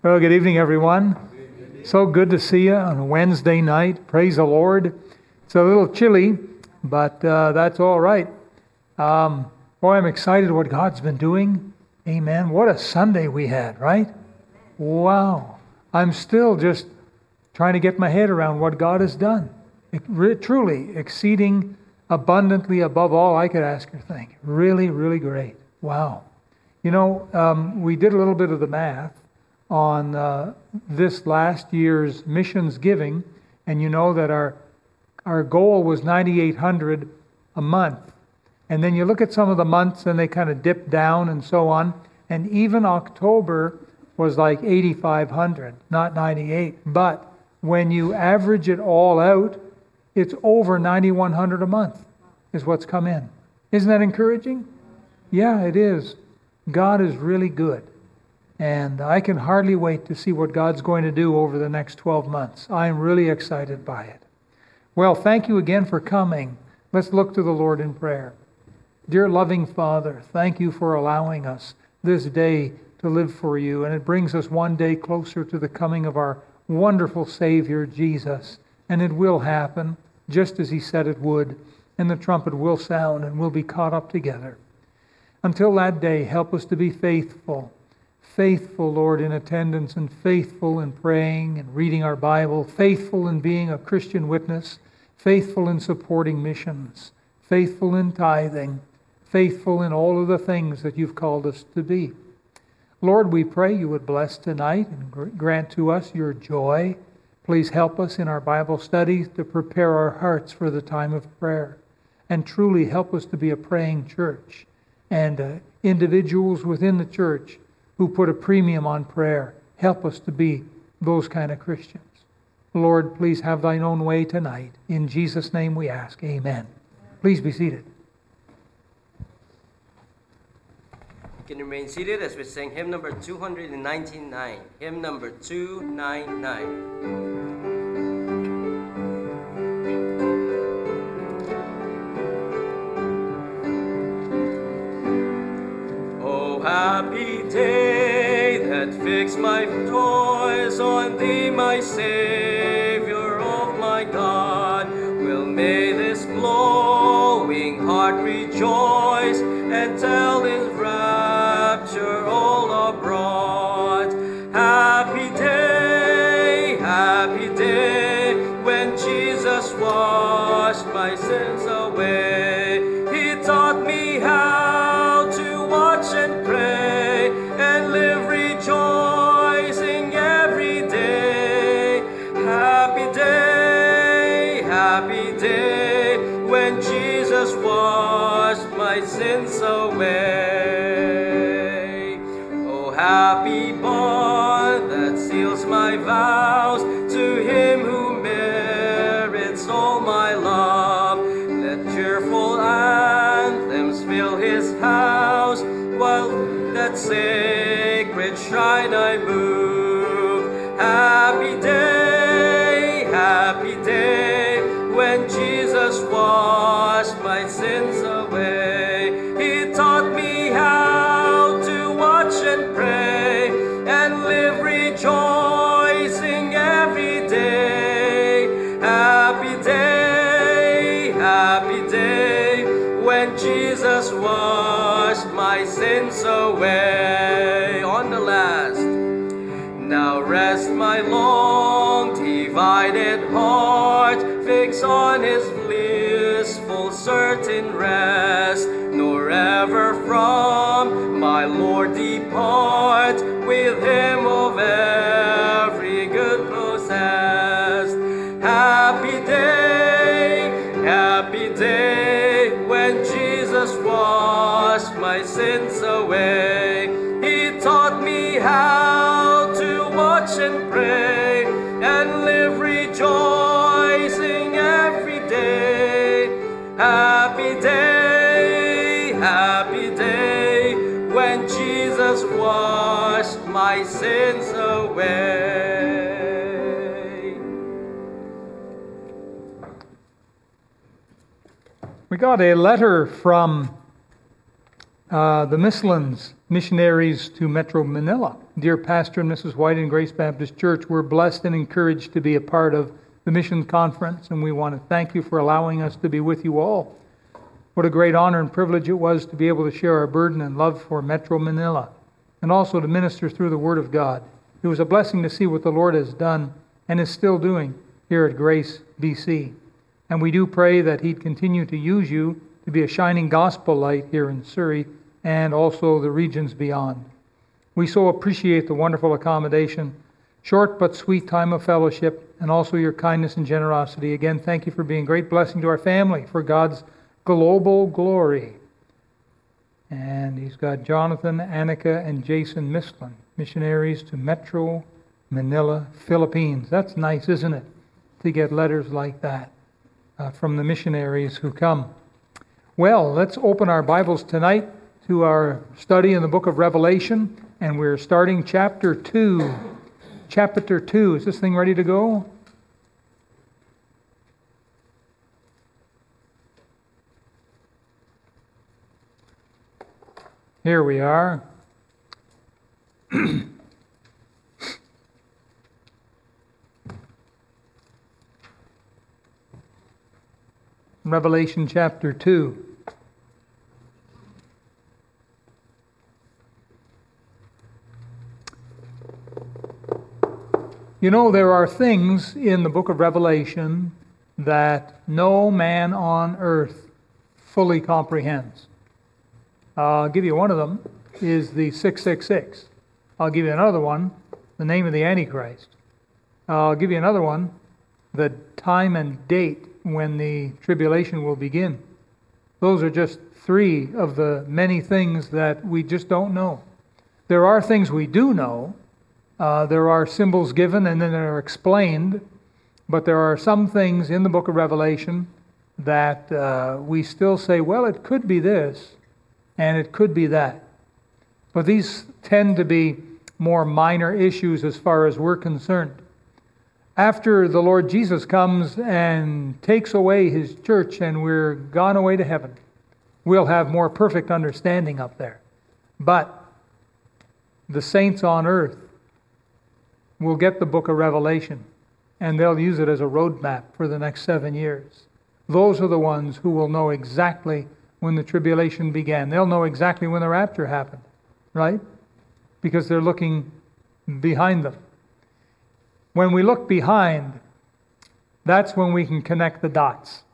Well, good evening, everyone. So good to see you on a Wednesday night. Praise the Lord. It's a little chilly, but uh, that's all right. Um, boy, I'm excited what God's been doing. Amen. What a Sunday we had, right? Wow. I'm still just trying to get my head around what God has done. It, re- truly exceeding abundantly above all I could ask or think. Really, really great. Wow. You know, um, we did a little bit of the math on uh, this last year's missions giving, and you know that our our goal was 9,800 a month. And then you look at some of the months, and they kind of dip down and so on. And even October was like 8,500, not 98. But when you average it all out, it's over 9,100 a month, is what's come in. Isn't that encouraging? Yeah, it is. God is really good. And I can hardly wait to see what God's going to do over the next 12 months. I'm really excited by it. Well, thank you again for coming. Let's look to the Lord in prayer. Dear loving Father, thank you for allowing us this day to live for you. And it brings us one day closer to the coming of our wonderful Savior, Jesus. And it will happen just as He said it would. And the trumpet will sound and we'll be caught up together. Until that day, help us to be faithful. Faithful, Lord, in attendance and faithful in praying and reading our Bible, faithful in being a Christian witness, faithful in supporting missions, faithful in tithing, faithful in all of the things that you've called us to be. Lord, we pray you would bless tonight and grant to us your joy. Please help us in our Bible studies to prepare our hearts for the time of prayer. And truly help us to be a praying church and uh, individuals within the church who put a premium on prayer. Help us to be those kind of Christians. Lord, please have thine own way tonight. In Jesus' name we ask. Amen. Please be seated. You can remain seated as we sing hymn number 299. Hymn number 299. We got a letter from uh, the Misslins missionaries to Metro Manila. Dear Pastor and Mrs. White and Grace Baptist Church, we're blessed and encouraged to be a part of the mission conference, and we want to thank you for allowing us to be with you all. What a great honor and privilege it was to be able to share our burden and love for Metro Manila, and also to minister through the Word of God. It was a blessing to see what the Lord has done and is still doing here at Grace BC. And we do pray that He'd continue to use you to be a shining gospel light here in Surrey and also the regions beyond. We so appreciate the wonderful accommodation, short but sweet time of fellowship, and also your kindness and generosity. Again, thank you for being a great blessing to our family for God's global glory. And he's got Jonathan, Annika, and Jason Mislin, missionaries to Metro Manila, Philippines. That's nice, isn't it? To get letters like that uh, from the missionaries who come. Well, let's open our Bibles tonight to our study in the book of Revelation, and we're starting chapter 2. Chapter 2. Is this thing ready to go? Here we are. Revelation chapter 2. You know, there are things in the book of Revelation that no man on earth fully comprehends. I'll give you one of them is the 666. I'll give you another one, the name of the Antichrist. I'll give you another one, the time and date when the tribulation will begin. Those are just three of the many things that we just don't know. There are things we do know, uh, there are symbols given and then they're explained, but there are some things in the book of Revelation that uh, we still say, well, it could be this and it could be that. But these tend to be more minor issues as far as we're concerned. After the Lord Jesus comes and takes away his church and we're gone away to heaven, we'll have more perfect understanding up there. But the saints on earth will get the book of Revelation and they'll use it as a roadmap for the next seven years. Those are the ones who will know exactly when the tribulation began. They'll know exactly when the rapture happened, right? Because they're looking behind them. When we look behind, that's when we can connect the dots.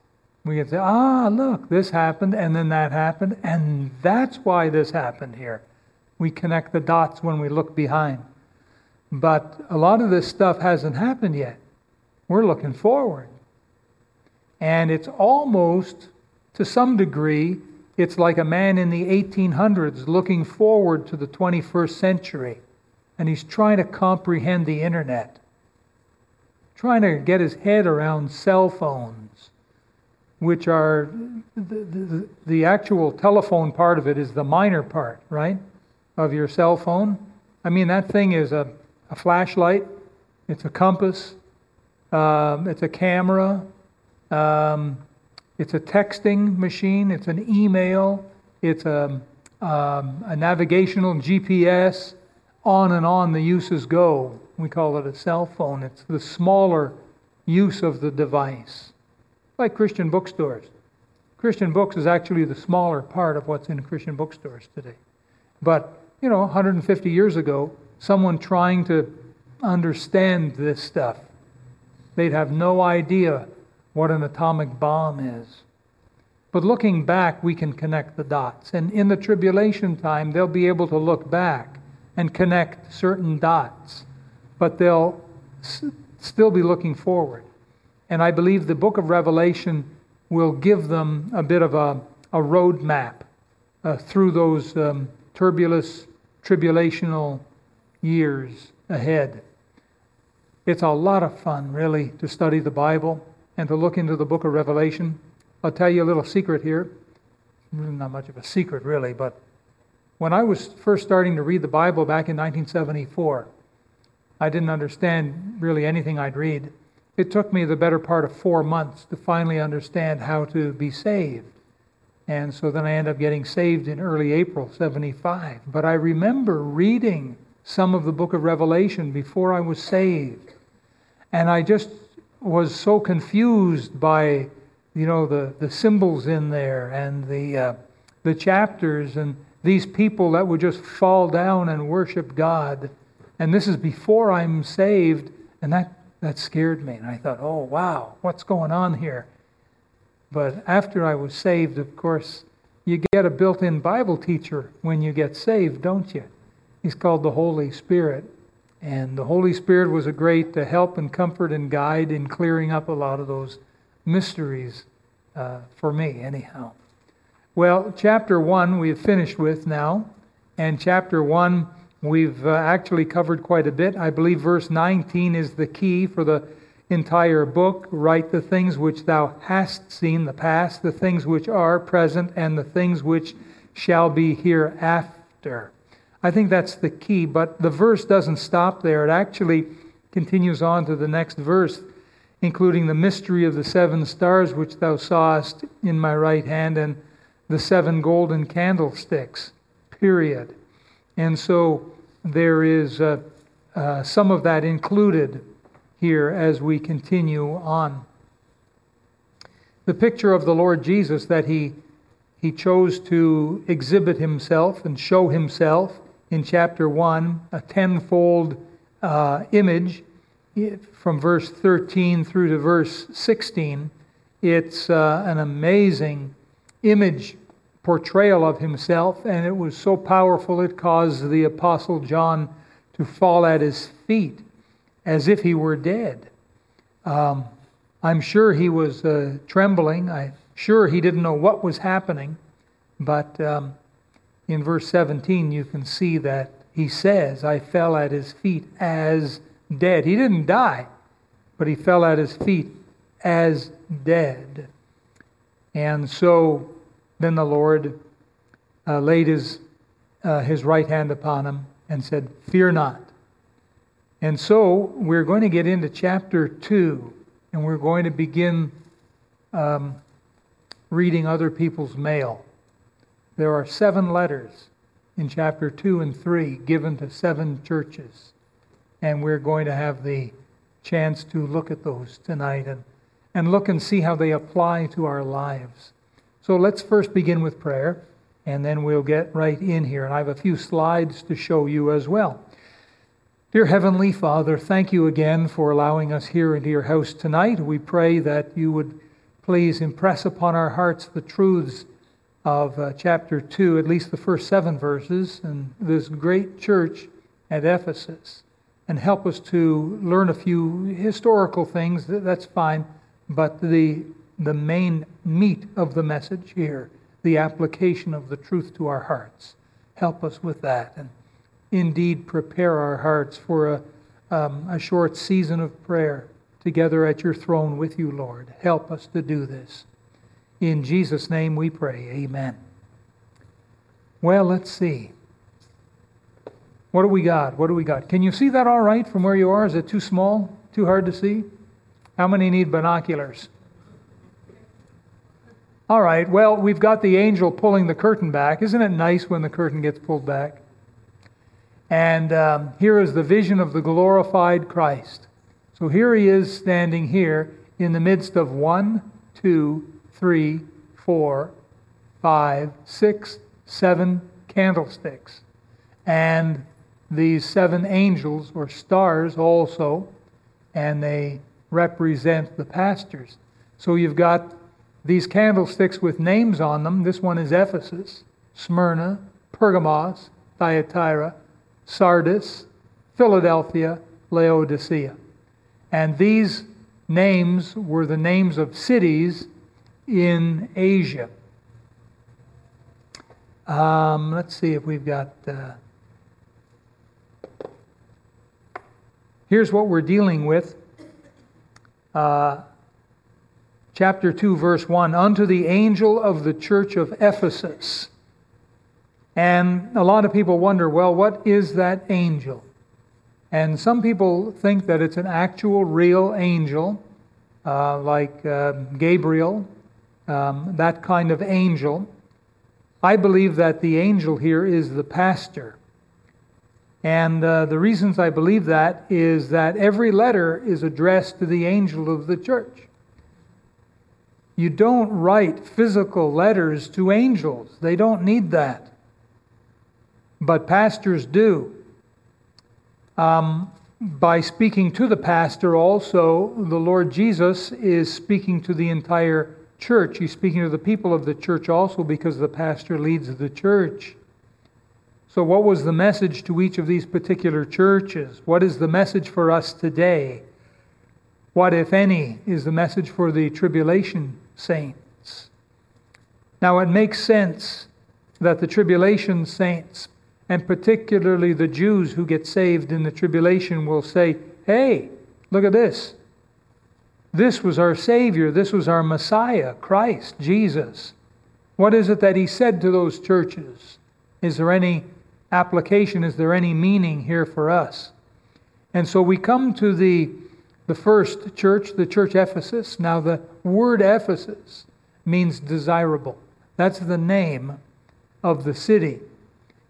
We can say, ah, look, this happened, and then that happened, and that's why this happened here. We connect the dots when we look behind. But a lot of this stuff hasn't happened yet. We're looking forward. And it's almost, to some degree, it's like a man in the 1800s looking forward to the 21st century. And he's trying to comprehend the internet, trying to get his head around cell phones, which are the, the, the actual telephone part of it is the minor part, right, of your cell phone. I mean, that thing is a a flashlight, it's a compass, um, it's a camera, um, it's a texting machine, it's an email, it's a, um, a navigational GPS, on and on the uses go. We call it a cell phone. It's the smaller use of the device, like Christian bookstores. Christian books is actually the smaller part of what's in Christian bookstores today. But, you know, 150 years ago, someone trying to understand this stuff. They'd have no idea what an atomic bomb is. But looking back, we can connect the dots. And in the tribulation time, they'll be able to look back and connect certain dots. But they'll s- still be looking forward. And I believe the book of Revelation will give them a bit of a, a road map uh, through those um, turbulent, tribulational years ahead. It's a lot of fun, really, to study the Bible and to look into the book of Revelation. I'll tell you a little secret here. Not much of a secret, really, but when I was first starting to read the Bible back in 1974, I didn't understand really anything I'd read. It took me the better part of four months to finally understand how to be saved. And so then I ended up getting saved in early April 75. But I remember reading some of the book of Revelation before I was saved. And I just was so confused by, you know, the, the symbols in there and the, uh, the chapters and these people that would just fall down and worship God. And this is before I'm saved. And that, that scared me. And I thought, oh, wow, what's going on here? But after I was saved, of course, you get a built in Bible teacher when you get saved, don't you? He's called the Holy Spirit. And the Holy Spirit was a great uh, help and comfort and guide in clearing up a lot of those mysteries uh, for me, anyhow. Well, chapter 1 we've finished with now. And chapter 1 we've uh, actually covered quite a bit. I believe verse 19 is the key for the entire book. Write the things which thou hast seen, the past, the things which are present, and the things which shall be hereafter. I think that's the key, but the verse doesn't stop there. It actually continues on to the next verse, including the mystery of the seven stars which thou sawest in my right hand and the seven golden candlesticks, period. And so there is uh, uh, some of that included here as we continue on. The picture of the Lord Jesus that he, he chose to exhibit himself and show himself in chapter 1, a tenfold uh, image from verse 13 through to verse 16. It's uh, an amazing image portrayal of himself, and it was so powerful it caused the Apostle John to fall at his feet as if he were dead. Um, I'm sure he was uh, trembling. I'm sure he didn't know what was happening. But um, in verse 17, you can see that he says, I fell at his feet as dead. He didn't die, but he fell at his feet as dead. And so then the Lord uh, laid his, uh, his right hand upon him and said, Fear not. And so we're going to get into chapter 2, and we're going to begin um, reading other people's mail. There are seven letters in chapter 2 and 3 given to seven churches. And we're going to have the chance to look at those tonight and, and look and see how they apply to our lives. So let's first begin with prayer, and then we'll get right in here. And I have a few slides to show you as well. Dear Heavenly Father, thank you again for allowing us here into your house tonight. We pray that you would please impress upon our hearts the truths of uh, chapter 2, at least the first seven verses, and this great church at Ephesus, and help us to learn a few historical things. That's fine, but the, the main meat of the message here, the application of the truth to our hearts, help us with that. And indeed prepare our hearts for a, um, a short season of prayer together at your throne with you, Lord. Help us to do this. In Jesus' name we pray. Amen. Well, let's see. What do we got? What do we got? Can you see that all right from where you are? Is it too small? Too hard to see? How many need binoculars? All right, well, we've got the angel pulling the curtain back. Isn't it nice when the curtain gets pulled back? And um, here is the vision of the glorified Christ. So here he is standing here in the midst of one, two, three, four, five, six, seven candlesticks. And these seven angels or stars also, and they represent the pastors. So you've got these candlesticks with names on them. This one is Ephesus, Smyrna, Pergamos, Thyatira, Sardis, Philadelphia, Laodicea. And these names were the names of cities in Asia. Um, let's see if we've got. Uh, here's what we're dealing with. Uh, chapter 2, verse 1 Unto the angel of the church of Ephesus. And a lot of people wonder well, what is that angel? And some people think that it's an actual, real angel, uh, like uh, Gabriel, um, that kind of angel. I believe that the angel here is the pastor. And uh, the reasons I believe that is that every letter is addressed to the angel of the church. You don't write physical letters to angels, they don't need that. But pastors do. Um, by speaking to the pastor, also, the Lord Jesus is speaking to the entire church. He's speaking to the people of the church also because the pastor leads the church. So, what was the message to each of these particular churches? What is the message for us today? What, if any, is the message for the tribulation saints? Now, it makes sense that the tribulation saints, and particularly the Jews who get saved in the tribulation, will say, Hey, look at this. This was our Savior. This was our Messiah, Christ, Jesus. What is it that He said to those churches? Is there any application, is there any meaning here for us? And so we come to the, the first church, the church Ephesus. Now, the word Ephesus means desirable. That's the name of the city.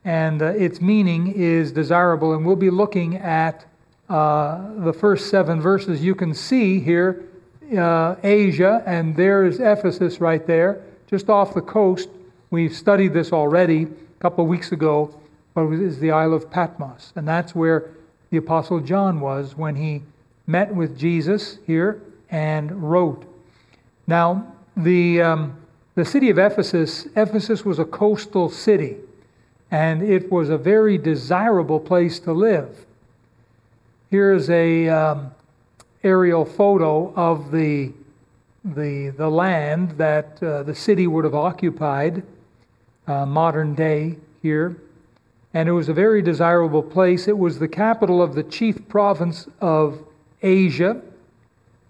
And uh, its meaning is desirable. And we'll be looking at uh, the first seven verses. You can see here uh, Asia, and there is Ephesus right there, just off the coast. We've studied this already a couple of weeks ago but is the Isle of Patmos. And that's where the Apostle John was when he met with Jesus here and wrote. Now, the, um, the city of Ephesus, Ephesus was a coastal city, and it was a very desirable place to live. Here's a um, aerial photo of the, the, the land that uh, the city would have occupied, uh, modern day here and it was a very desirable place. It was the capital of the chief province of Asia,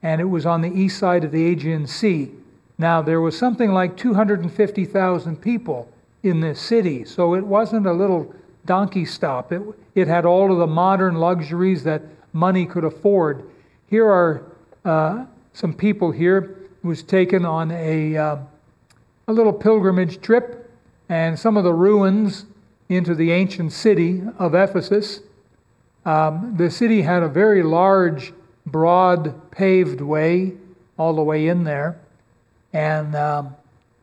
and it was on the east side of the Aegean Sea. Now, there was something like 250,000 people in this city, so it wasn't a little donkey stop. It, it had all of the modern luxuries that money could afford. Here are uh, some people here who was taken on a, uh, a little pilgrimage trip, and some of the ruins into the ancient city of Ephesus. Um, the city had a very large, broad, paved way all the way in there. And um,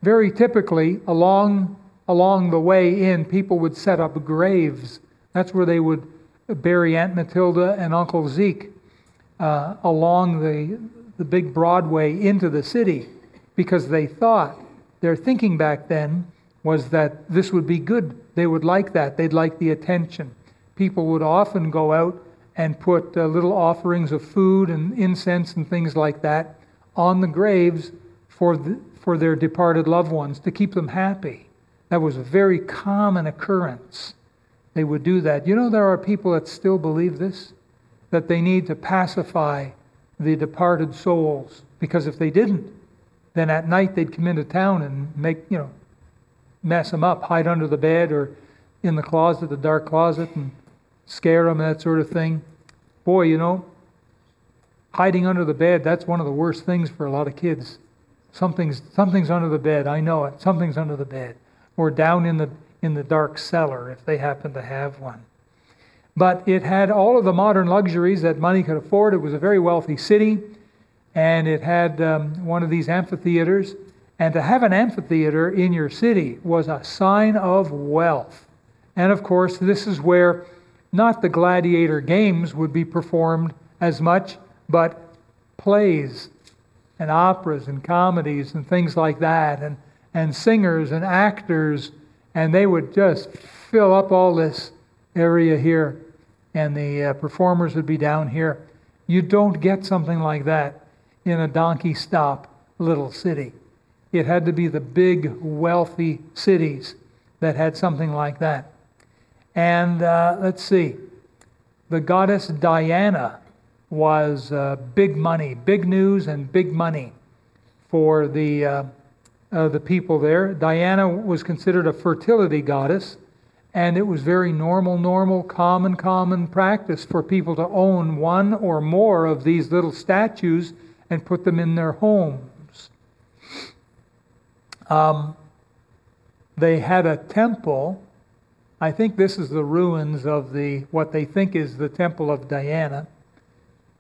very typically, along, along the way in, people would set up graves. That's where they would bury Aunt Matilda and Uncle Zeke uh, along the, the big Broadway into the city because they thought, their thinking back then was that this would be good they would like that. They'd like the attention. People would often go out and put uh, little offerings of food and incense and things like that on the graves for, the, for their departed loved ones to keep them happy. That was a very common occurrence. They would do that. You know, there are people that still believe this, that they need to pacify the departed souls, because if they didn't, then at night they'd come into town and make, you know, mess them up, hide under the bed or in the closet, the dark closet, and scare them, that sort of thing. Boy, you know, hiding under the bed, that's one of the worst things for a lot of kids. Something's, something's under the bed, I know it. Something's under the bed. Or down in the, in the dark cellar if they happen to have one. But it had all of the modern luxuries that money could afford. It was a very wealthy city, and it had um, one of these amphitheaters and to have an amphitheater in your city was a sign of wealth. And of course, this is where not the gladiator games would be performed as much, but plays and operas and comedies and things like that, and, and singers and actors, and they would just fill up all this area here, and the uh, performers would be down here. You don't get something like that in a donkey stop little city. It had to be the big, wealthy cities that had something like that. And uh, let's see, the goddess Diana was uh, big money, big news, and big money for the, uh, the people there. Diana was considered a fertility goddess, and it was very normal, normal, common, common practice for people to own one or more of these little statues and put them in their homes. Um, they had a temple. I think this is the ruins of the what they think is the temple of Diana.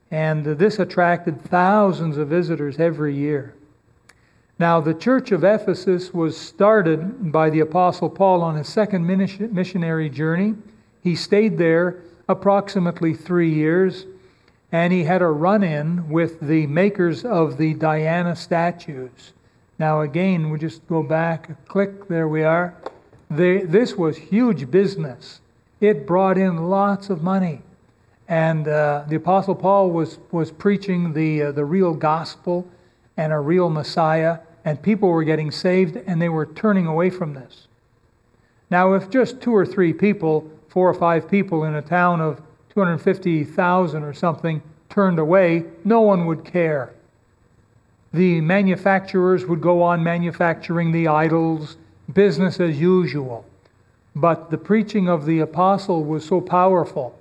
And this attracted thousands of visitors every year. Now, the church of Ephesus was started by the Apostle Paul on his second missionary journey. He stayed there approximately three years, and he had a run in with the makers of the Diana statues. Now, again, we just go back a click, there we are. They, this was huge business, it brought in lots of money. And uh, the Apostle Paul was, was preaching the, uh, the real gospel and a real Messiah and people were getting saved and they were turning away from this. Now, if just two or three people, four or five people in a town of 250,000 or something, turned away, no one would care. The manufacturers would go on manufacturing the idols, business as usual. But the preaching of the apostle was so powerful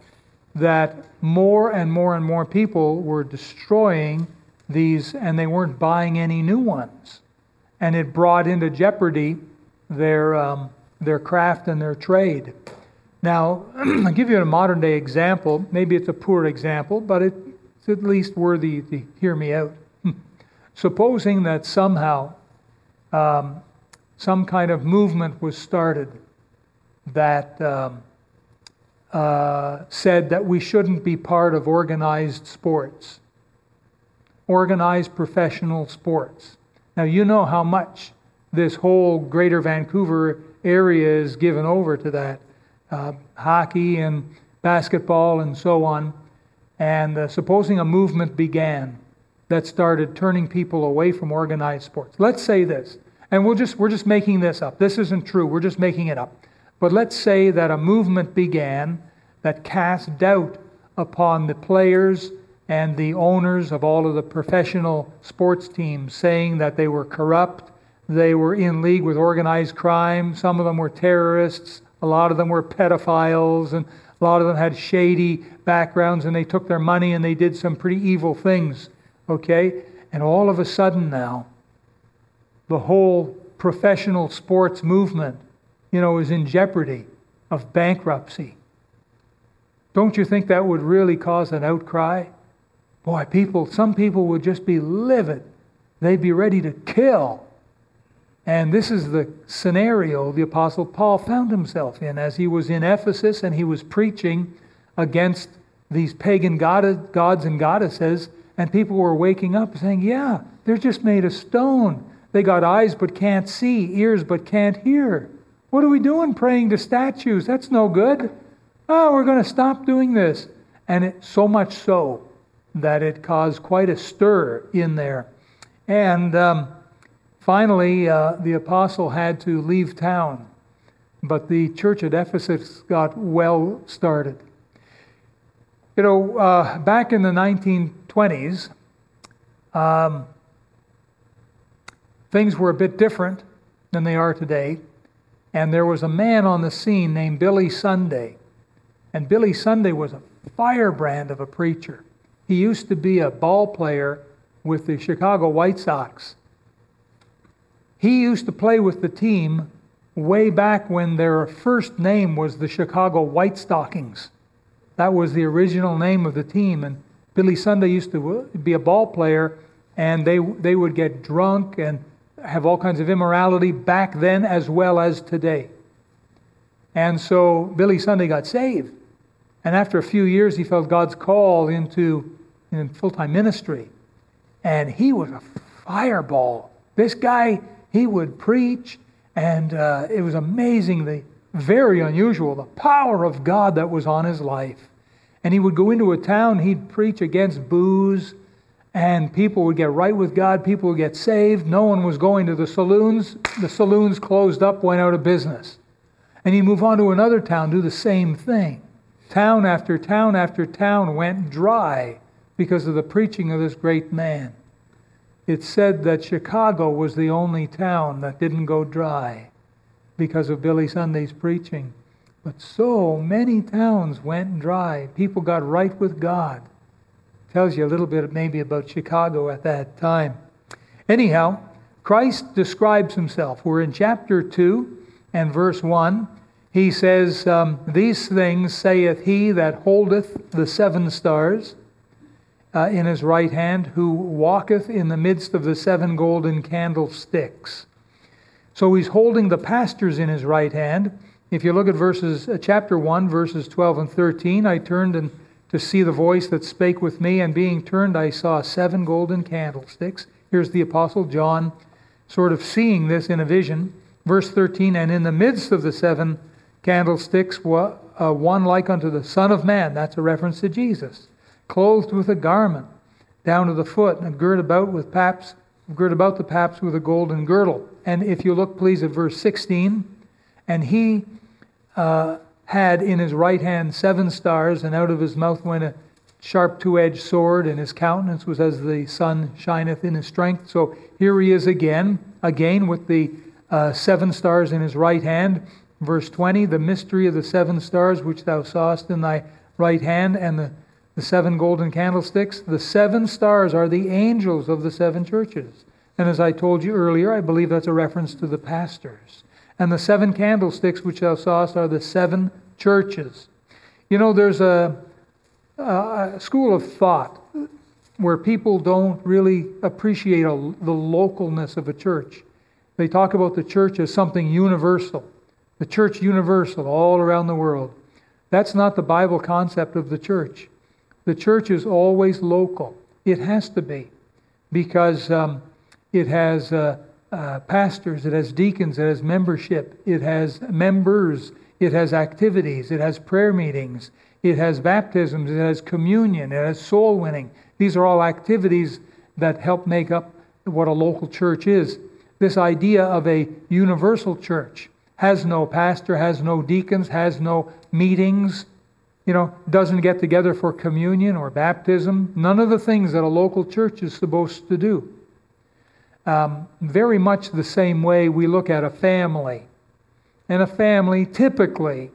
that more and more and more people were destroying these and they weren't buying any new ones and it brought into jeopardy their, um, their craft and their trade. Now, I'll give you a modern day example. Maybe it's a poor example, but it's at least worthy to hear me out. Supposing that somehow um, some kind of movement was started that um, uh, said that we shouldn't be part of organized sports, organized professional sports. Now, you know how much this whole greater Vancouver area is given over to that uh, hockey and basketball and so on. And uh, supposing a movement began that started turning people away from organized sports. Let's say this, and we'll just, we're just making this up. This isn't true, we're just making it up. But let's say that a movement began that cast doubt upon the players and the owners of all of the professional sports teams saying that they were corrupt, they were in league with organized crime, some of them were terrorists, a lot of them were pedophiles, and a lot of them had shady backgrounds, and they took their money and they did some pretty evil things. Okay? And all of a sudden now, the whole professional sports movement, you know, is in jeopardy of bankruptcy. Don't you think that would really cause an outcry? Boy, people, some people would just be livid. They'd be ready to kill. And this is the scenario the Apostle Paul found himself in as he was in Ephesus and he was preaching against these pagan god, gods and goddesses. And people were waking up saying, Yeah, they're just made of stone. They got eyes but can't see, ears but can't hear. What are we doing praying to statues? That's no good. Oh, we're going to stop doing this. And it, so much so that it caused quite a stir in there. And um, finally, uh, the apostle had to leave town, but the church at Ephesus got well started. You know, uh, back in the 1920s, um, things were a bit different than they are today. And there was a man on the scene named Billy Sunday. And Billy Sunday was a firebrand of a preacher. He used to be a ball player with the Chicago White Sox. He used to play with the team way back when their first name was the Chicago White Stockings. That was the original name of the team. And Billy Sunday used to uh, be a ball player, and they, they would get drunk and have all kinds of immorality back then as well as today. And so Billy Sunday got saved. And after a few years, he felt God's call into in full time ministry. And he was a fireball. This guy, he would preach, and uh, it was amazing, the very unusual, the power of God that was on his life. And he would go into a town, he'd preach against booze, and people would get right with God, people would get saved. No one was going to the saloons. The saloons closed up, went out of business. And he'd move on to another town, do the same thing. Town after town after town went dry because of the preaching of this great man. It said that Chicago was the only town that didn't go dry because of Billy Sunday's preaching. But so many towns went dry. People got right with God. Tells you a little bit maybe about Chicago at that time. Anyhow, Christ describes himself. We're in chapter 2, and verse 1, he says, um, These things saith he that holdeth the seven stars uh, in his right hand, who walketh in the midst of the seven golden candlesticks. So he's holding the pastors in his right hand. If you look at verses, uh, chapter 1, verses 12 and 13, I turned and to see the voice that spake with me, and being turned, I saw seven golden candlesticks. Here's the Apostle John sort of seeing this in a vision. Verse 13, and in the midst of the seven candlesticks, uh, one like unto the Son of Man, that's a reference to Jesus, clothed with a garment down to the foot, and girt about with paps, girt about the paps with a golden girdle. And if you look, please, at verse 16, and he uh, had in his right hand seven stars, and out of his mouth went a sharp two edged sword, and his countenance was as the sun shineth in his strength. So here he is again, again with the uh, seven stars in his right hand. Verse 20 The mystery of the seven stars which thou sawest in thy right hand, and the, the seven golden candlesticks. The seven stars are the angels of the seven churches. And as I told you earlier, I believe that's a reference to the pastors. And the seven candlesticks which thou sawest are the seven churches. You know, there's a, a school of thought where people don't really appreciate a, the localness of a church. They talk about the church as something universal, the church universal all around the world. That's not the Bible concept of the church. The church is always local. It has to be because um, it has uh, uh, pastors, it has deacons, it has membership, it has members, it has activities, it has prayer meetings, it has baptisms, it has communion, it has soul winning. These are all activities that help make up what a local church is. This idea of a universal church has no pastor, has no deacons, has no meetings, you know, doesn't get together for communion or baptism. None of the things that a local church is supposed to do. Um, very much the same way we look at a family. And a family, typically,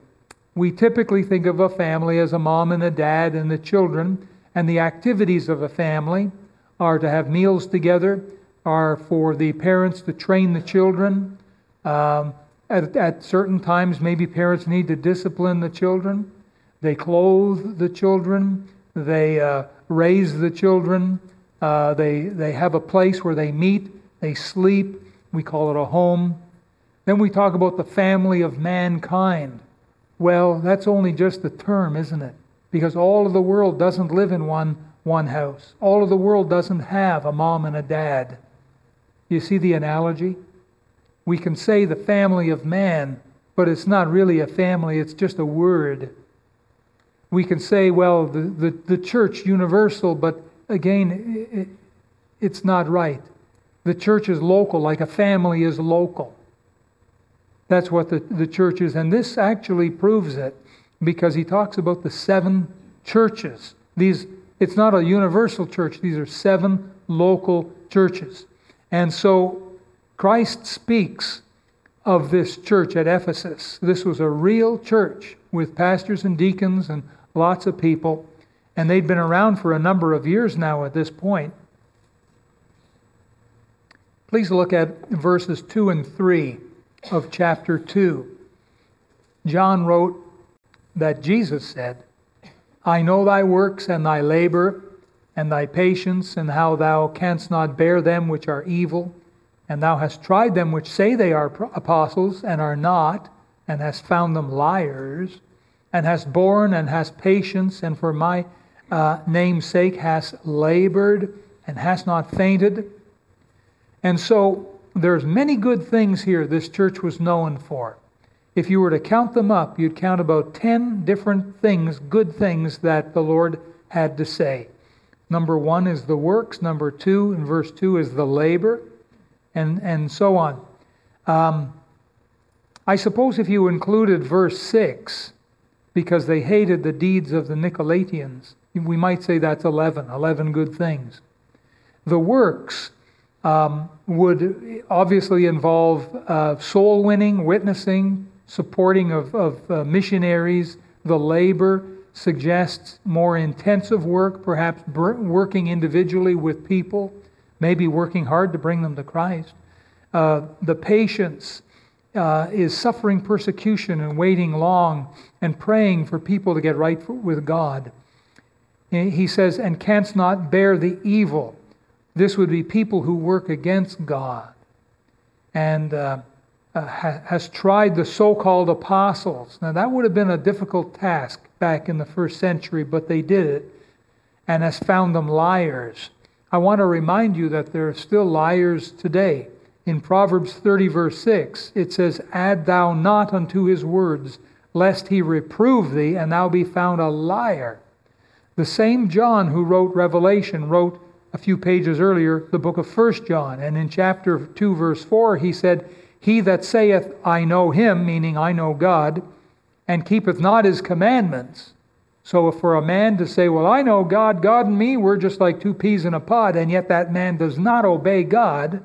we typically think of a family as a mom and a dad and the children, and the activities of a family are to have meals together, are for the parents to train the children. Um, at, at certain times, maybe parents need to discipline the children. They clothe the children, they uh, raise the children, uh, they, they have a place where they meet they sleep. We call it a home. Then we talk about the family of mankind. Well, that's only just the term, isn't it? Because all of the world doesn't live in one, one house. All of the world doesn't have a mom and a dad. You see the analogy? We can say the family of man, but it's not really a family, it's just a word. We can say, well, the, the, the church universal, but again, it, it's not right. The church is local, like a family is local. That's what the, the church is. And this actually proves it because he talks about the seven churches. These, it's not a universal church, these are seven local churches. And so Christ speaks of this church at Ephesus. This was a real church with pastors and deacons and lots of people. And they'd been around for a number of years now at this point. Please look at verses 2 and 3 of chapter 2. John wrote that Jesus said, I know thy works and thy labor and thy patience, and how thou canst not bear them which are evil, and thou hast tried them which say they are apostles and are not, and hast found them liars, and hast borne and hast patience, and for my uh, name's sake hast labored and hast not fainted. And so there's many good things here this church was known for. If you were to count them up, you'd count about 10 different things, good things that the Lord had to say. Number one is the works. Number two, in verse 2, is the labor, and, and so on. Um, I suppose if you included verse 6, because they hated the deeds of the Nicolaitans, we might say that's 11, 11 good things. The works um, would obviously involve uh, soul winning, witnessing, supporting of, of uh, missionaries. The labor suggests more intensive work, perhaps working individually with people, maybe working hard to bring them to Christ. Uh, the patience uh, is suffering persecution and waiting long and praying for people to get right with God. He says, and canst not bear the evil. This would be people who work against God. And uh, uh, has tried the so called apostles. Now, that would have been a difficult task back in the first century, but they did it and has found them liars. I want to remind you that there are still liars today. In Proverbs 30, verse 6, it says, Add thou not unto his words, lest he reprove thee, and thou be found a liar. The same John who wrote Revelation wrote a few pages earlier the book of First John. And in chapter 2, verse 4, he said, He that saith, I know him, meaning I know God, and keepeth not his commandments. So, for a man to say, Well, I know God, God and me, we're just like two peas in a pod, and yet that man does not obey God,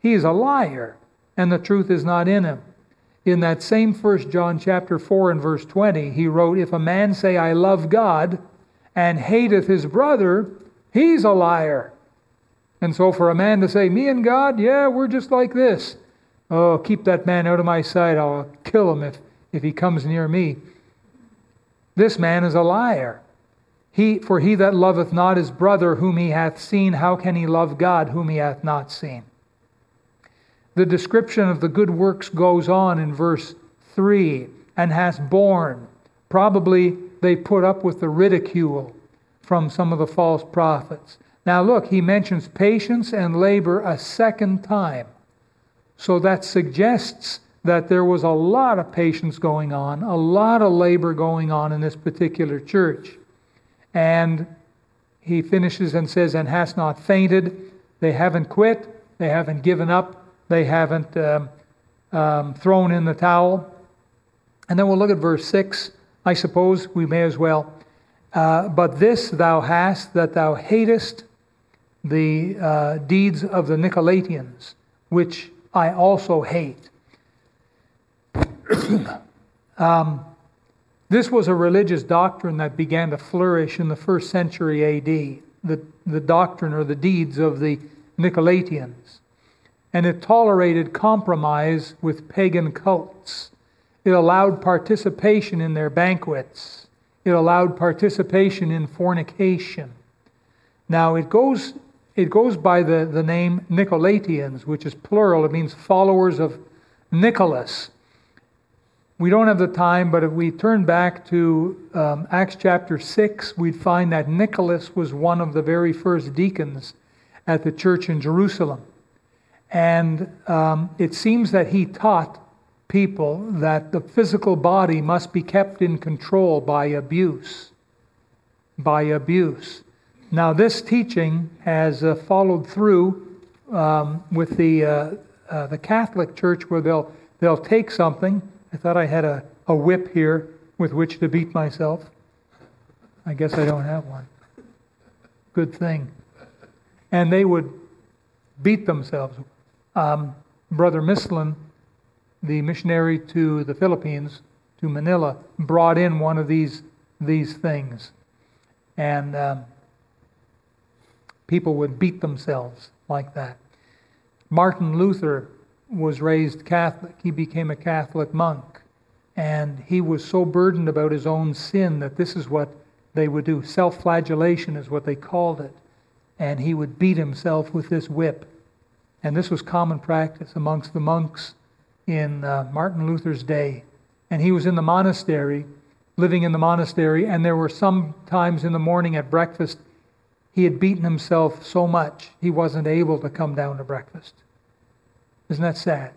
he is a liar, and the truth is not in him. In that same First John chapter 4 and verse 20, he wrote, If a man say, I love God, and hateth his brother, he's a liar. And so for a man to say, Me and God, yeah, we're just like this. Oh, keep that man out of my sight. I'll kill him if, if he comes near me. This man is a liar. He, for he that loveth not his brother whom he hath seen, how can he love God whom he hath not seen? The description of the good works goes on in verse 3 and has borne. Probably they put up with the ridicule from some of the false prophets. Now, look, he mentions patience and labor a second time. So that suggests that there was a lot of patience going on, a lot of labor going on in this particular church. And he finishes and says, And hast not fainted. They haven't quit, they haven't given up, they haven't um, um, thrown in the towel. And then we'll look at verse 6. I suppose we may as well. Uh, but this thou hast, that thou hatest the uh, deeds of the Nicolaitans, which I also hate. um, this was a religious doctrine that began to flourish in the first century AD, the, the doctrine or the deeds of the Nicolaitans and it tolerated compromise with pagan cults. It allowed participation in their banquets. It allowed participation in fornication. Now, it goes, it goes by the, the name Nicolaitans, which is plural. It means followers of Nicholas. We don't have the time, but if we turn back to um, Acts chapter 6, we'd find that Nicholas was one of the very first deacons at the church in Jerusalem. And um, it seems that he taught people that the physical body must be kept in control by abuse. By abuse. Now, this teaching has uh, followed through um, with the, uh, uh, the Catholic Church where they'll, they'll take something. I thought I had a, a whip here with which to beat myself. I guess I don't have one. Good thing. And they would beat themselves um, Brother Mislin, the missionary to the Philippines, to Manila, brought in one of these, these things. And um, people would beat themselves like that. Martin Luther was raised Catholic. He became a Catholic monk. And he was so burdened about his own sin that this is what they would do. Self flagellation is what they called it. And he would beat himself with this whip. And this was common practice amongst the monks in uh, Martin Luther's day. And he was in the monastery, living in the monastery, and there were some times in the morning at breakfast he had beaten himself so much he wasn't able to come down to breakfast. Isn't that sad?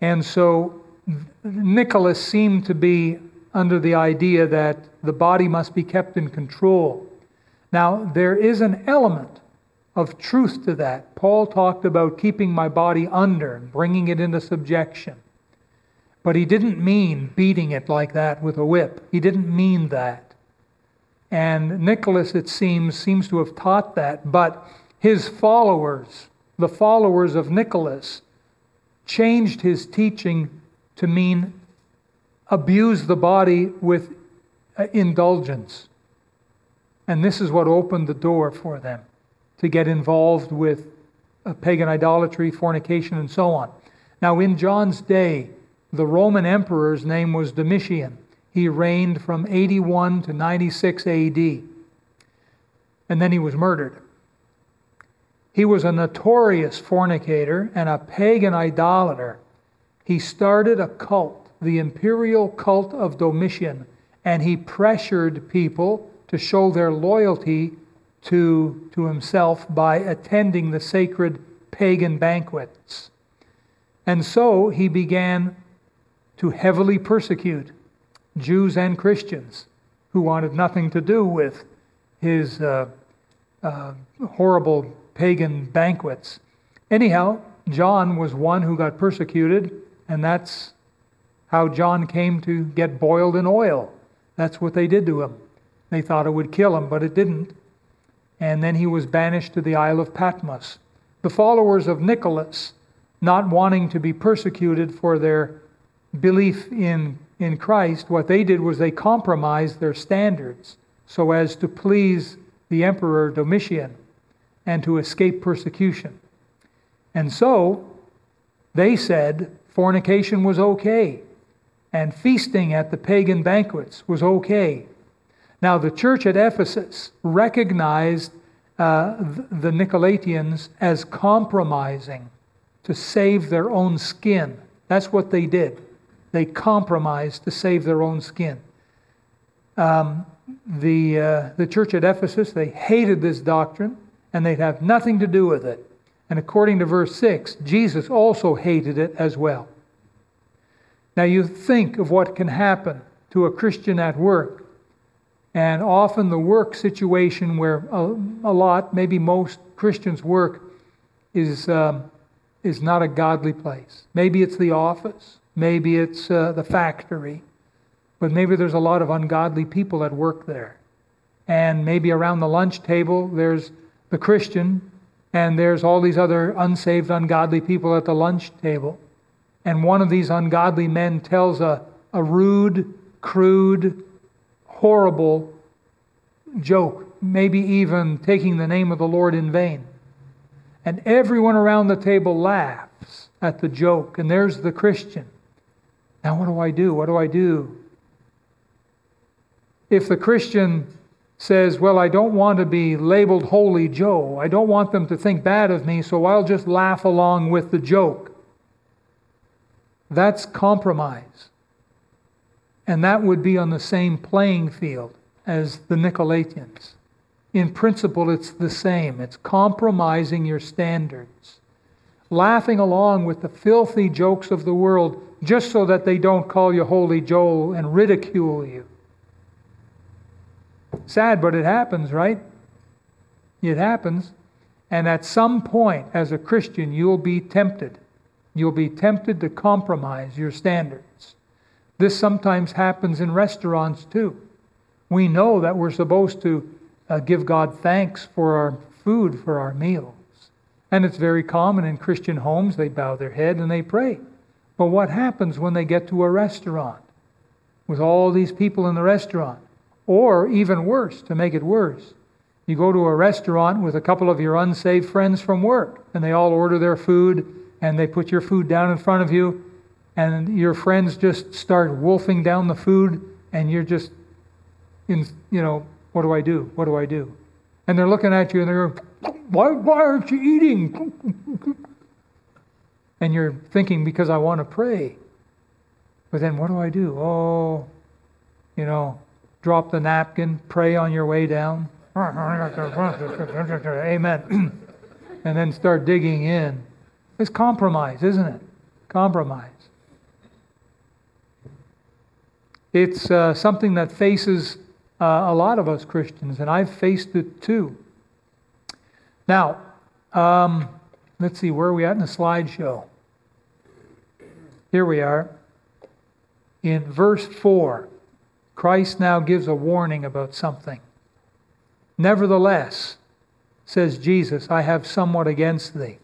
And so Nicholas seemed to be under the idea that the body must be kept in control. Now, there is an element of truth to that. Paul talked about keeping my body under and bringing it into subjection. But he didn't mean beating it like that with a whip. He didn't mean that. And Nicholas, it seems, seems to have taught that. But his followers, the followers of Nicholas, changed his teaching to mean abuse the body with uh, indulgence. And this is what opened the door for them to get involved with uh, pagan idolatry, fornication, and so on. Now, in John's day, the Roman emperor's name was Domitian. He reigned from 81 to 96 AD. And then he was murdered. He was a notorious fornicator and a pagan idolater. He started a cult, the imperial cult of Domitian, and he pressured people to show their loyalty to, to himself by attending the sacred pagan banquets. And so he began to heavily persecute Jews and Christians who wanted nothing to do with his uh, uh, horrible pagan banquets. Anyhow, John was one who got persecuted, and that's how John came to get boiled in oil. That's what they did to him. They thought it would kill him, but it didn't. And then he was banished to the Isle of Patmos. The followers of Nicholas, not wanting to be persecuted for their belief in, in Christ, what they did was they compromised their standards so as to please the emperor Domitian and to escape persecution. And so they said fornication was okay and feasting at the pagan banquets was okay. Now, the church at Ephesus recognized uh, the Nicolaitans as compromising to save their own skin. That's what they did. They compromised to save their own skin. Um, the, uh, the church at Ephesus, they hated this doctrine and they'd have nothing to do with it. And according to verse 6, Jesus also hated it as well. Now, you think of what can happen to a Christian at work. And often the work situation where a, a lot, maybe most Christians work, is, um, is not a godly place. Maybe it's the office, maybe it's uh, the factory, but maybe there's a lot of ungodly people at work there. And maybe around the lunch table, there's the Christian, and there's all these other unsaved, ungodly people at the lunch table. And one of these ungodly men tells a, a rude, crude, horrible joke, maybe even taking the name of the Lord in vain. And everyone around the table laughs at the joke, and there's the Christian. Now, what do I do? What do I do? If the Christian says, Well, I don't want to be labeled Holy Joe, I don't want them to think bad of me, so I'll just laugh along with the joke. That's compromise. And that would be on the same playing field as the Nicolaitans. In principle, it's the same. It's compromising your standards, laughing along with the filthy jokes of the world just so that they don't call you Holy Joe and ridicule you. Sad, but it happens, right? It happens. And at some point, as a Christian, you'll be tempted. You'll be tempted to compromise your standards. This sometimes happens in restaurants too. We know that we're supposed to uh, give God thanks for our food, for our meals. And it's very common in Christian homes, they bow their head and they pray. But what happens when they get to a restaurant with all these people in the restaurant? Or even worse, to make it worse, you go to a restaurant with a couple of your unsaved friends from work, and they all order their food, and they put your food down in front of you, and your friends just start wolfing down the food, and you're just in, you know, what do I do? What do I do? And they're looking at you and they're going, why, why aren't you eating? and you're thinking, because I want to pray. But then what do I do? Oh, you know, drop the napkin, pray on your way down. Amen. and then start digging in. It's compromise, isn't it? Compromise. It's uh, something that faces uh, a lot of us Christians, and I've faced it too. Now, um, let's see, where are we at in the slideshow? Here we are. In verse 4, Christ now gives a warning about something. Nevertheless, says Jesus, I have somewhat against thee.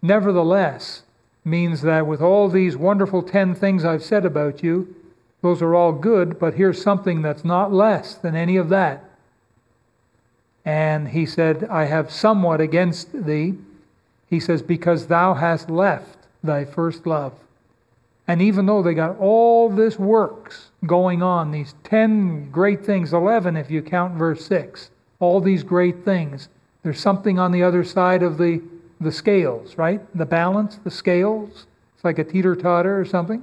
Nevertheless means that with all these wonderful 10 things I've said about you, those are all good, but here's something that's not less than any of that. And he said, I have somewhat against thee. He says, Because thou hast left thy first love. And even though they got all this works going on, these 10 great things, 11 if you count verse 6, all these great things, there's something on the other side of the, the scales, right? The balance, the scales. It's like a teeter totter or something.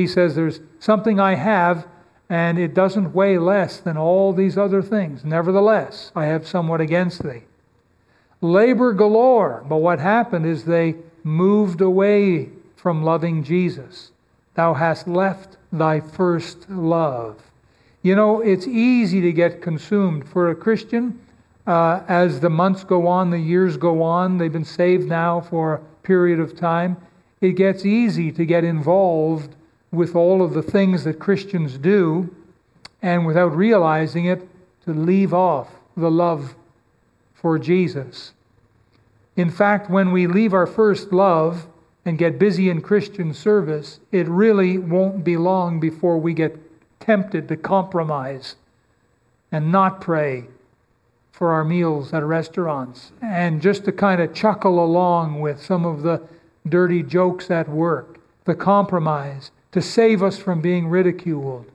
He says, There's something I have, and it doesn't weigh less than all these other things. Nevertheless, I have somewhat against thee. Labor galore. But what happened is they moved away from loving Jesus. Thou hast left thy first love. You know, it's easy to get consumed. For a Christian, uh, as the months go on, the years go on, they've been saved now for a period of time, it gets easy to get involved with all of the things that Christians do, and without realizing it, to leave off the love for Jesus. In fact, when we leave our first love and get busy in Christian service, it really won't be long before we get tempted to compromise and not pray for our meals at restaurants and just to kind of chuckle along with some of the dirty jokes at work, the compromise to save us from being ridiculed.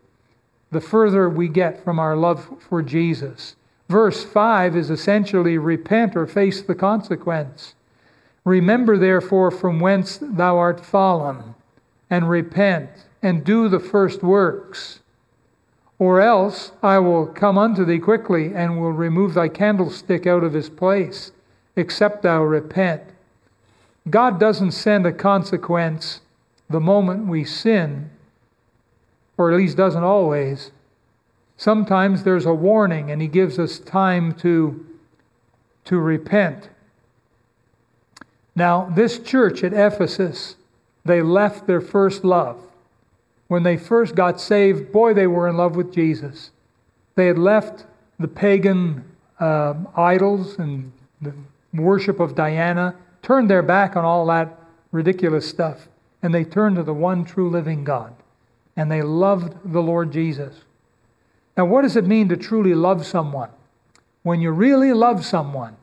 The further we get from our love for Jesus. Verse 5 is essentially repent or face the consequence. Remember, therefore, from whence thou art fallen, and repent, and do the first works. Or else I will come unto thee quickly, and will remove thy candlestick out of his place, except thou repent. God doesn't send a consequence the moment we sin, or at least doesn't always. Sometimes there's a warning, and He gives us time to, to repent. Now, this church at Ephesus, they left their first love. When they first got saved, boy, they were in love with Jesus. They had left the pagan uh, idols and the worship of Diana, turned their back on all that ridiculous stuff and they turned to the one true living God. And they loved the Lord Jesus. Now, what does it mean to truly love someone? When you really love someone,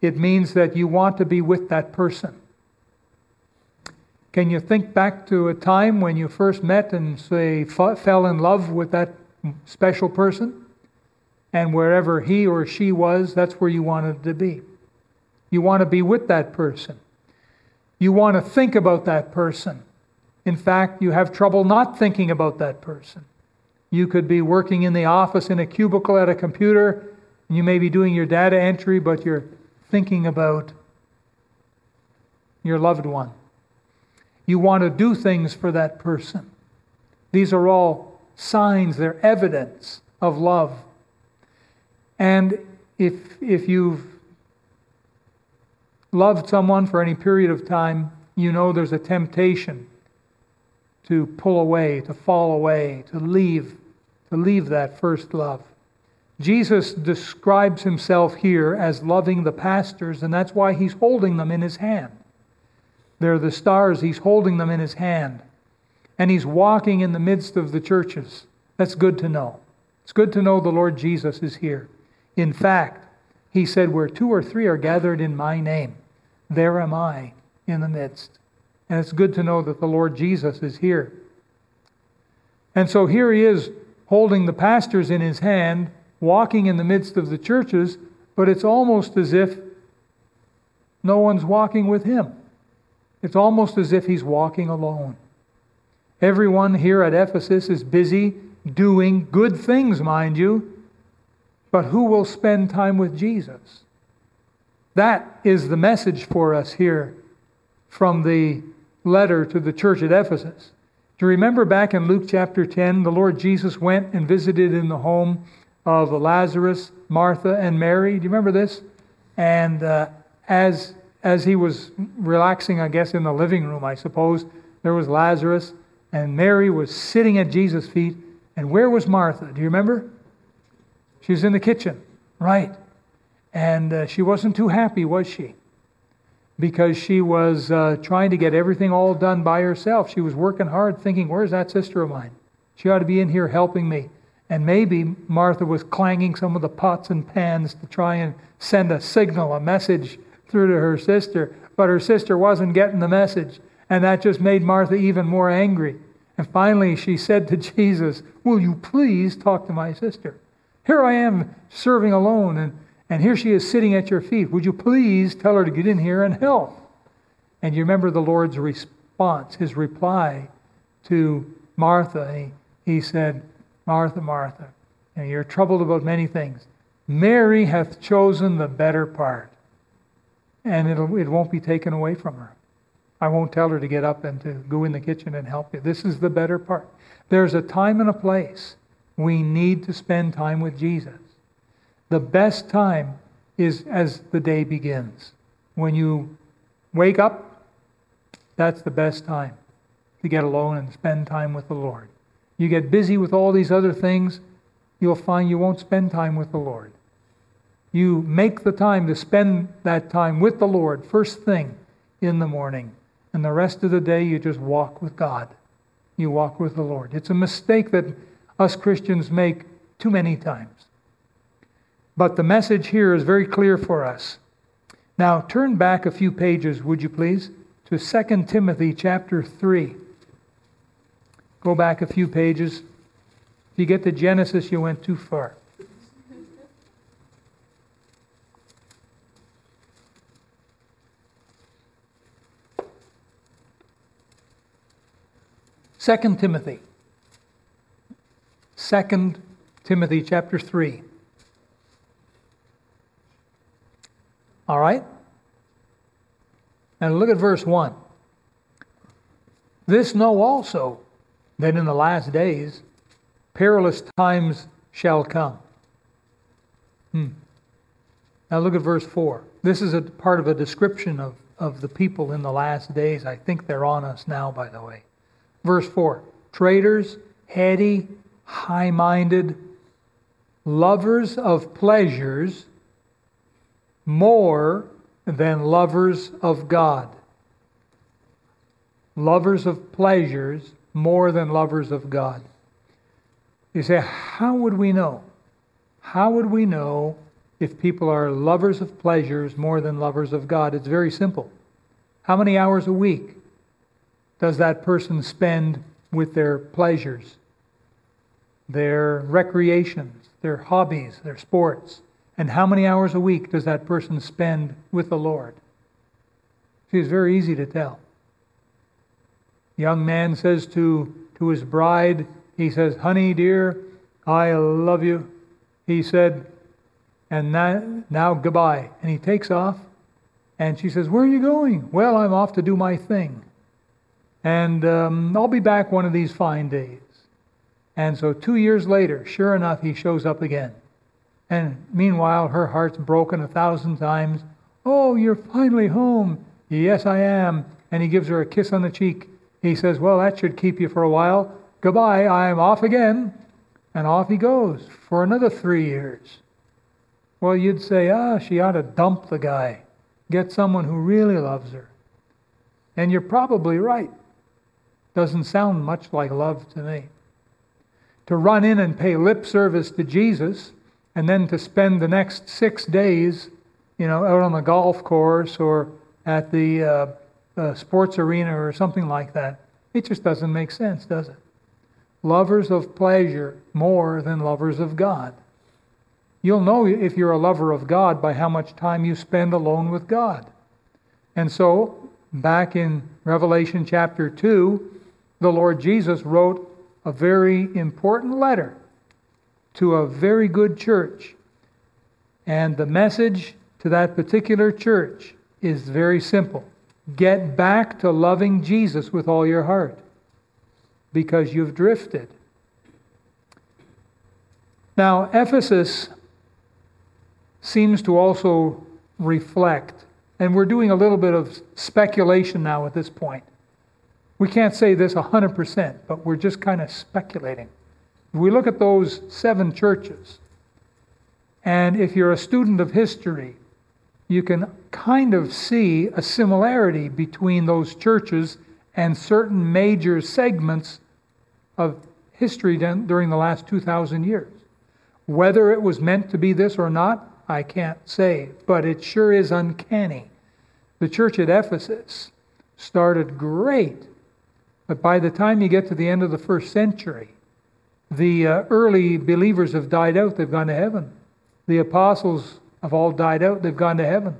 it means that you want to be with that person. Can you think back to a time when you first met and, say, fell in love with that special person? And wherever he or she was, that's where you wanted to be. You want to be with that person. You want to think about that person. In fact, you have trouble not thinking about that person. You could be working in the office in a cubicle at a computer, and you may be doing your data entry, but you're thinking about your loved one. You want to do things for that person. These are all signs, they're evidence of love. And if, if you've loved someone for any period of time, you know there's a temptation to pull away, to fall away, to leave, to leave that first love. Jesus describes himself here as loving the pastors, and that's why he's holding them in his hand. They're the stars, he's holding them in his hand. And he's walking in the midst of the churches. That's good to know. It's good to know the Lord Jesus is here. In fact, he said, Where two or three are gathered in my name, there am I in the midst. And it's good to know that the Lord Jesus is here. And so here he is holding the pastors in his hand, walking in the midst of the churches, but it's almost as if no one's walking with him. It's almost as if he's walking alone. Everyone here at Ephesus is busy doing good things, mind you, but who will spend time with Jesus? That is the message for us here from the letter to the church at Ephesus. Do you remember back in Luke chapter 10, the Lord Jesus went and visited in the home of Lazarus, Martha, and Mary? Do you remember this? And uh, as, as he was relaxing, I guess, in the living room, I suppose, there was Lazarus, and Mary was sitting at Jesus' feet. And where was Martha? Do you remember? She was in the kitchen, right? And uh, she wasn't too happy, was she? Because she was uh, trying to get everything all done by herself. She was working hard, thinking, Where's that sister of mine? She ought to be in here helping me. And maybe Martha was clanging some of the pots and pans to try and send a signal, a message through to her sister. But her sister wasn't getting the message. And that just made Martha even more angry. And finally, she said to Jesus, Will you please talk to my sister? Here I am serving alone, and, and here she is sitting at your feet. Would you please tell her to get in here and help? And you remember the Lord's response, his reply to Martha. He, he said, Martha, Martha, and you're troubled about many things. Mary hath chosen the better part, and it'll, it won't be taken away from her. I won't tell her to get up and to go in the kitchen and help you. This is the better part. There's a time and a place. We need to spend time with Jesus. The best time is as the day begins. When you wake up, that's the best time to get alone and spend time with the Lord. You get busy with all these other things, you'll find you won't spend time with the Lord. You make the time to spend that time with the Lord first thing in the morning, and the rest of the day you just walk with God. You walk with the Lord. It's a mistake that us Christians make too many times. But the message here is very clear for us. Now, turn back a few pages, would you please, to 2 Timothy chapter 3. Go back a few pages. If you get to Genesis, you went too far. Second Timothy. Second Timothy chapter 3. All right? And look at verse 1. This know also that in the last days perilous times shall come. Hmm. Now look at verse 4. This is a part of a description of, of the people in the last days. I think they're on us now, by the way. Verse 4 Traitors, heady, high minded, lovers of pleasures more than lovers of God. Lovers of pleasures more than lovers of God. You say, how would we know? How would we know if people are lovers of pleasures more than lovers of God? It's very simple. How many hours a week does that person spend with their pleasures, their recreations, their hobbies, their sports? And how many hours a week does that person spend with the Lord? See, it's very easy to tell young man says to, to his bride, he says, Honey, dear, I love you. He said, and now, now goodbye. And he takes off. And she says, Where are you going? Well, I'm off to do my thing. And um, I'll be back one of these fine days. And so two years later, sure enough, he shows up again. And meanwhile, her heart's broken a thousand times. Oh, you're finally home. Yes, I am. And he gives her a kiss on the cheek. He says, Well, that should keep you for a while. Goodbye, I'm off again. And off he goes for another three years. Well, you'd say, Ah, she ought to dump the guy, get someone who really loves her. And you're probably right. Doesn't sound much like love to me. To run in and pay lip service to Jesus and then to spend the next six days, you know, out on the golf course or at the uh, a sports arena or something like that. It just doesn't make sense, does it? Lovers of pleasure more than lovers of God. You'll know if you're a lover of God by how much time you spend alone with God. And so, back in Revelation chapter 2, the Lord Jesus wrote a very important letter to a very good church. And the message to that particular church is very simple Get back to loving Jesus with all your heart because you've drifted. Now, Ephesus seems to also reflect, and we're doing a little bit of speculation now at this point. We can't say this 100%, but we're just kind of speculating. We look at those seven churches, and if you're a student of history, you can kind of see a similarity between those churches and certain major segments of history during the last 2,000 years. Whether it was meant to be this or not, I can't say, but it sure is uncanny. The church at Ephesus started great. But by the time you get to the end of the first century, the uh, early believers have died out, they've gone to heaven. The apostles have all died out, they've gone to heaven.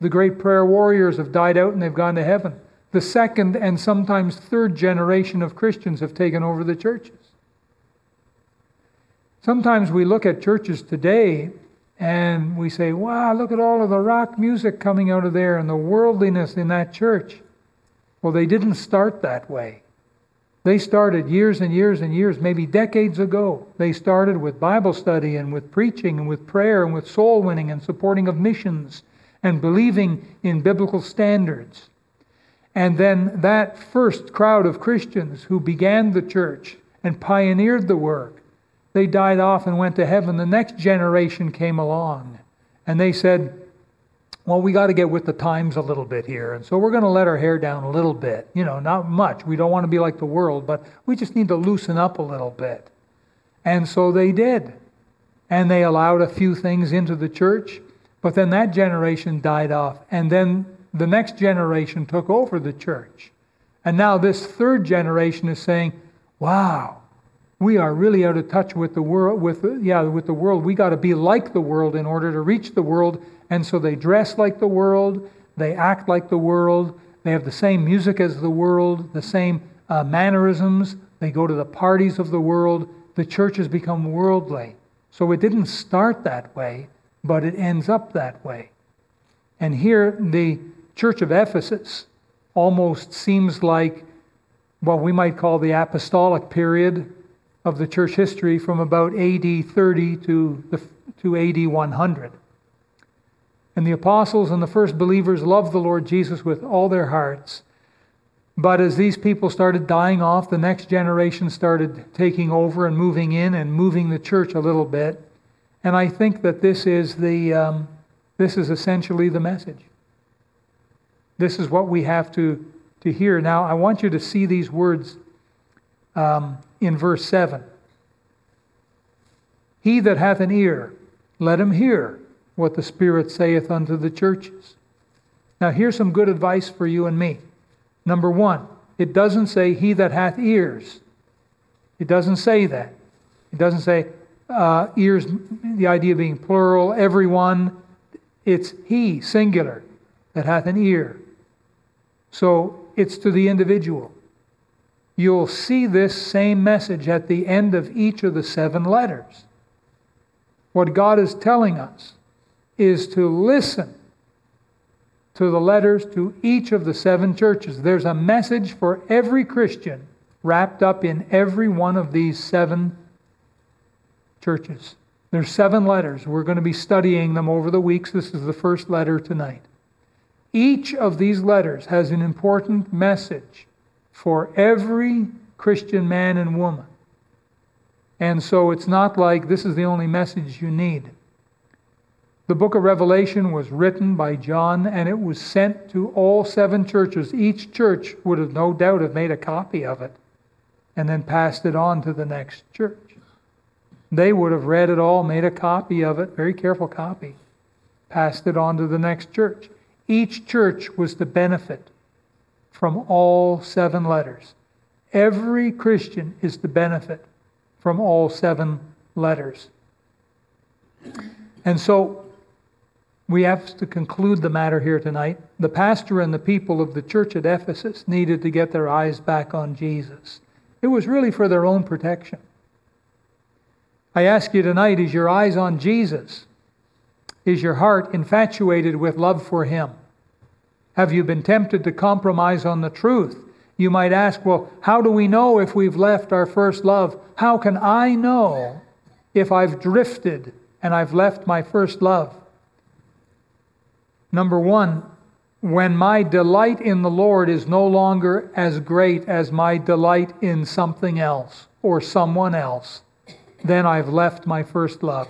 The great prayer warriors have died out and they've gone to heaven. The second and sometimes third generation of Christians have taken over the churches. Sometimes we look at churches today and we say, wow, look at all of the rock music coming out of there and the worldliness in that church. Well, they didn't start that way. They started years and years and years, maybe decades ago. They started with Bible study and with preaching and with prayer and with soul winning and supporting of missions and believing in biblical standards. And then that first crowd of Christians who began the church and pioneered the work, they died off and went to heaven. The next generation came along and they said, well, we got to get with the times a little bit here. And so we're going to let our hair down a little bit. You know, not much. We don't want to be like the world, but we just need to loosen up a little bit. And so they did. And they allowed a few things into the church. But then that generation died off. And then the next generation took over the church. And now this third generation is saying, wow, we are really out of touch with the world with yeah with the world we got to be like the world in order to reach the world and so they dress like the world, they act like the world, they have the same music as the world, the same uh, mannerisms, they go to the parties of the world. The church has become worldly. So it didn't start that way, but it ends up that way. And here, the church of Ephesus almost seems like what we might call the apostolic period of the church history from about AD 30 to, the, to AD 100. And the apostles and the first believers loved the Lord Jesus with all their hearts. But as these people started dying off, the next generation started taking over and moving in and moving the church a little bit. And I think that this is the um, this is essentially the message. This is what we have to to hear. Now, I want you to see these words um, in verse seven. He that hath an ear, let him hear what the Spirit saith unto the churches. Now, here's some good advice for you and me. Number one, it doesn't say, He that hath ears. It doesn't say that. It doesn't say, uh, ears, the idea being plural, everyone. It's He, singular, that hath an ear. So it's to the individual. You'll see this same message at the end of each of the seven letters. What God is telling us is to listen to the letters to each of the seven churches. There's a message for every Christian wrapped up in every one of these seven churches. There's seven letters. We're going to be studying them over the weeks. This is the first letter tonight. Each of these letters has an important message for every Christian man and woman. And so it's not like this is the only message you need. The book of Revelation was written by John and it was sent to all seven churches. Each church would have no doubt have made a copy of it and then passed it on to the next church. They would have read it all, made a copy of it, very careful copy, passed it on to the next church. Each church was to benefit from all seven letters. Every Christian is to benefit from all seven letters. And so we have to conclude the matter here tonight. The pastor and the people of the church at Ephesus needed to get their eyes back on Jesus. It was really for their own protection. I ask you tonight is your eyes on Jesus? Is your heart infatuated with love for Him? Have you been tempted to compromise on the truth? You might ask, well, how do we know if we've left our first love? How can I know if I've drifted and I've left my first love? Number one, when my delight in the Lord is no longer as great as my delight in something else or someone else, then I've left my first love.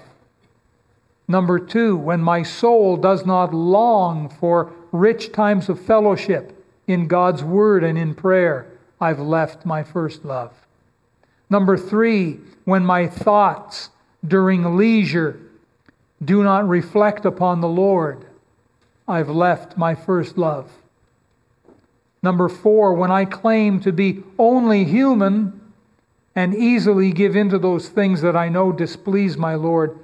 Number two, when my soul does not long for rich times of fellowship in God's Word and in prayer, I've left my first love. Number three, when my thoughts during leisure do not reflect upon the Lord, I've left my first love. Number four, when I claim to be only human and easily give in to those things that I know displease my Lord,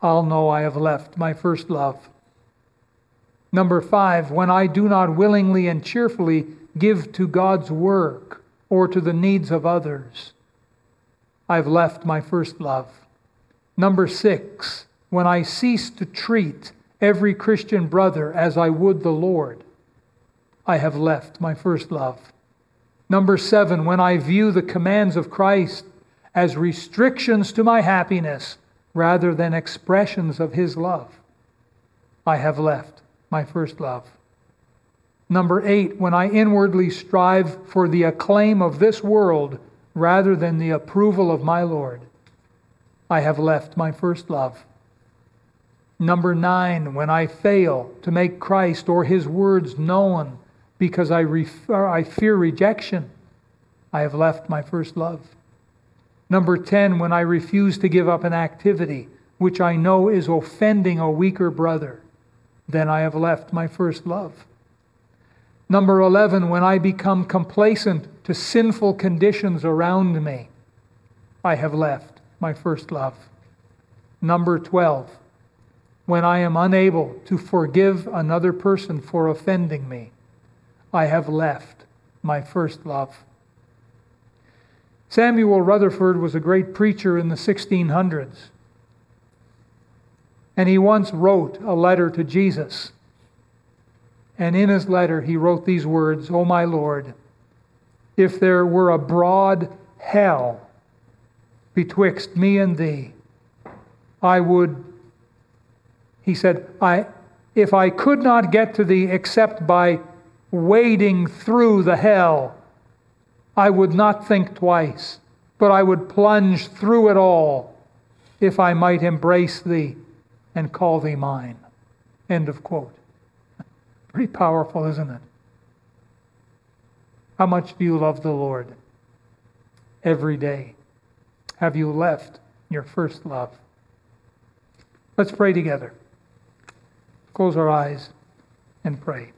I'll know I have left my first love. Number five, when I do not willingly and cheerfully give to God's work or to the needs of others, I've left my first love. Number six, when I cease to treat every Christian brother as I would the Lord, I have left my first love. Number seven, when I view the commands of Christ as restrictions to my happiness rather than expressions of his love, I have left my first love. Number eight, when I inwardly strive for the acclaim of this world rather than the approval of my Lord, I have left my first love. Number nine, when I fail to make Christ or his words known because I, refer, I fear rejection, I have left my first love. Number 10, when I refuse to give up an activity which I know is offending a weaker brother, then I have left my first love. Number 11, when I become complacent to sinful conditions around me, I have left my first love. Number 12, when I am unable to forgive another person for offending me, I have left my first love. Samuel Rutherford was a great preacher in the 1600s. And he once wrote a letter to Jesus. And in his letter, he wrote these words O my Lord, if there were a broad hell betwixt me and thee, I would, he said, I, if I could not get to thee except by wading through the hell, I would not think twice, but I would plunge through it all if I might embrace thee and call thee mine. End of quote. Pretty powerful, isn't it? How much do you love the Lord every day? Have you left your first love? Let's pray together. Close our eyes and pray.